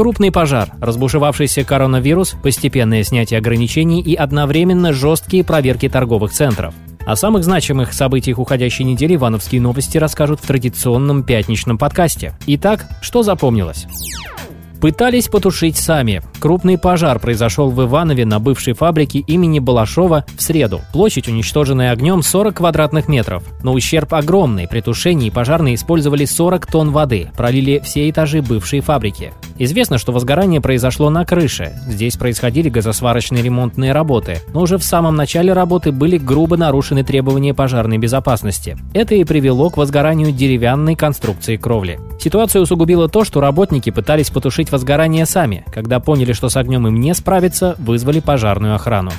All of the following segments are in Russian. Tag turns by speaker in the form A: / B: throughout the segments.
A: Крупный пожар, разбушевавшийся коронавирус, постепенное снятие ограничений и одновременно жесткие проверки торговых центров. О самых значимых событиях уходящей недели Ивановские новости расскажут в традиционном пятничном подкасте. Итак, что запомнилось? Пытались потушить сами. Крупный пожар произошел в Иванове на бывшей фабрике имени Балашова в среду. Площадь, уничтоженная огнем, 40 квадратных метров. Но ущерб огромный. При тушении пожарные использовали 40 тонн воды, пролили все этажи бывшей фабрики. Известно, что возгорание произошло на крыше. Здесь происходили газосварочные ремонтные работы, но уже в самом начале работы были грубо нарушены требования пожарной безопасности. Это и привело к возгоранию деревянной конструкции кровли. Ситуацию усугубило то, что работники пытались потушить возгорание сами. Когда поняли, что с огнем им не справиться, вызвали пожарную охрану.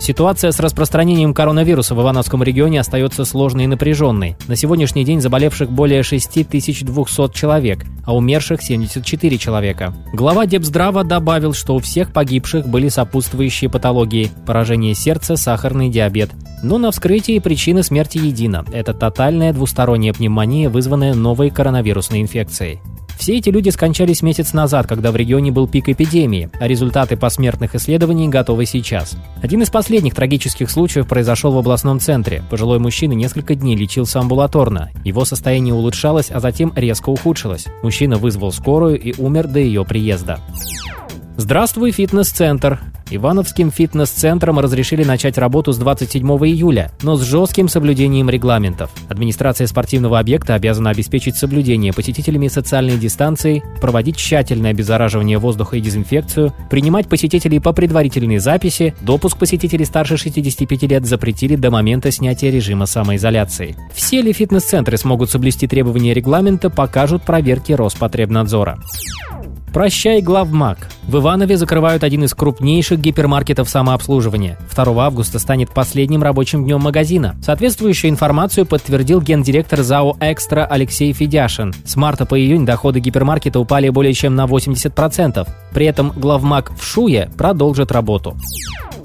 A: Ситуация с распространением коронавируса в Ивановском регионе остается сложной и напряженной. На сегодняшний день заболевших более 6200 человек, а умерших 74 человека. Глава Депздрава добавил, что у всех погибших были сопутствующие патологии – поражение сердца, сахарный диабет. Но на вскрытии причина смерти едина – это тотальная двусторонняя пневмония, вызванная новой коронавирусной инфекцией. Все эти люди скончались месяц назад, когда в регионе был пик эпидемии, а результаты посмертных исследований готовы сейчас. Один из последних трагических случаев произошел в областном центре. Пожилой мужчина несколько дней лечился амбулаторно. Его состояние улучшалось, а затем резко ухудшилось. Мужчина вызвал скорую и умер до ее приезда. Здравствуй, фитнес-центр. Ивановским фитнес-центрам разрешили начать работу с 27 июля, но с жестким соблюдением регламентов. Администрация спортивного объекта обязана обеспечить соблюдение посетителями социальной дистанции, проводить тщательное обеззараживание воздуха и дезинфекцию, принимать посетителей по предварительной записи, допуск посетителей старше 65 лет запретили до момента снятия режима самоизоляции. Все ли фитнес-центры смогут соблюсти требования регламента, покажут проверки Роспотребнадзора. Прощай, главмаг. В Иванове закрывают один из крупнейших гипермаркетов самообслуживания. 2 августа станет последним рабочим днем магазина. Соответствующую информацию подтвердил гендиректор ЗАО «Экстра» Алексей Федяшин. С марта по июнь доходы гипермаркета упали более чем на 80%. При этом главмаг в Шуе продолжит работу.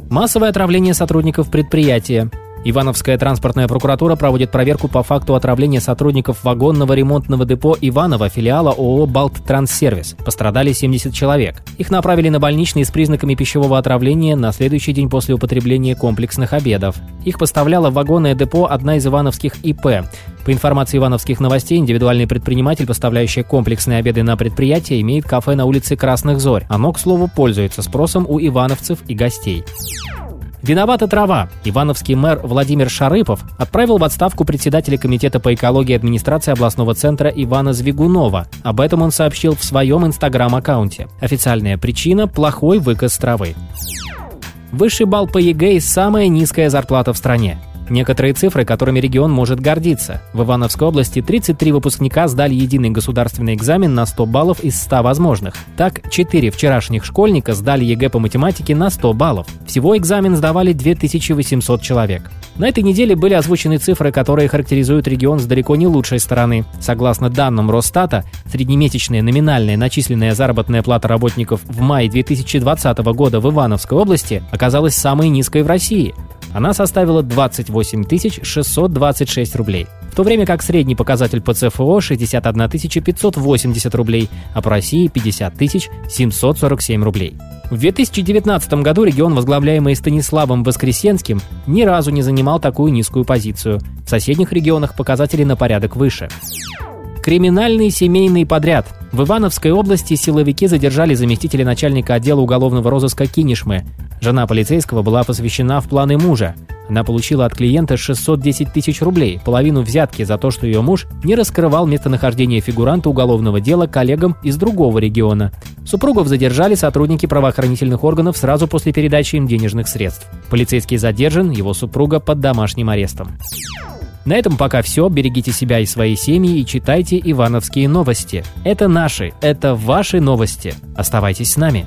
A: Массовое отравление сотрудников предприятия. Ивановская транспортная прокуратура проводит проверку по факту отравления сотрудников вагонного ремонтного депо Иваново филиала ООО «Балт Транссервис». Пострадали 70 человек. Их направили на больничные с признаками пищевого отравления на следующий день после употребления комплексных обедов. Их поставляла в вагонное депо одна из ивановских ИП. По информации ивановских новостей, индивидуальный предприниматель, поставляющий комплексные обеды на предприятие, имеет кафе на улице Красных Зорь. Оно, к слову, пользуется спросом у ивановцев и гостей. Виновата трава. Ивановский мэр Владимир Шарыпов отправил в отставку председателя Комитета по экологии администрации областного центра Ивана Звигунова. Об этом он сообщил в своем инстаграм-аккаунте. Официальная причина – плохой выказ травы. Высший балл по ЕГЭ и самая низкая зарплата в стране. Некоторые цифры, которыми регион может гордиться. В Ивановской области 33 выпускника сдали единый государственный экзамен на 100 баллов из 100 возможных. Так, 4 вчерашних школьника сдали ЕГЭ по математике на 100 баллов. Всего экзамен сдавали 2800 человек. На этой неделе были озвучены цифры, которые характеризуют регион с далеко не лучшей стороны. Согласно данным Росстата, среднемесячная номинальная начисленная заработная плата работников в мае 2020 года в Ивановской области оказалась самой низкой в России она составила 28 626 рублей. В то время как средний показатель по ЦФО 61 580 рублей, а по России 50 747 рублей. В 2019 году регион, возглавляемый Станиславом Воскресенским, ни разу не занимал такую низкую позицию. В соседних регионах показатели на порядок выше. Криминальный семейный подряд. В Ивановской области силовики задержали заместителя начальника отдела уголовного розыска Кинишмы. Жена полицейского была посвящена в планы мужа. Она получила от клиента 610 тысяч рублей, половину взятки за то, что ее муж не раскрывал местонахождение фигуранта уголовного дела коллегам из другого региона. Супругов задержали сотрудники правоохранительных органов сразу после передачи им денежных средств. Полицейский задержан, его супруга под домашним арестом. На этом пока все. Берегите себя и свои семьи и читайте ивановские новости. Это наши, это ваши новости. Оставайтесь с нами.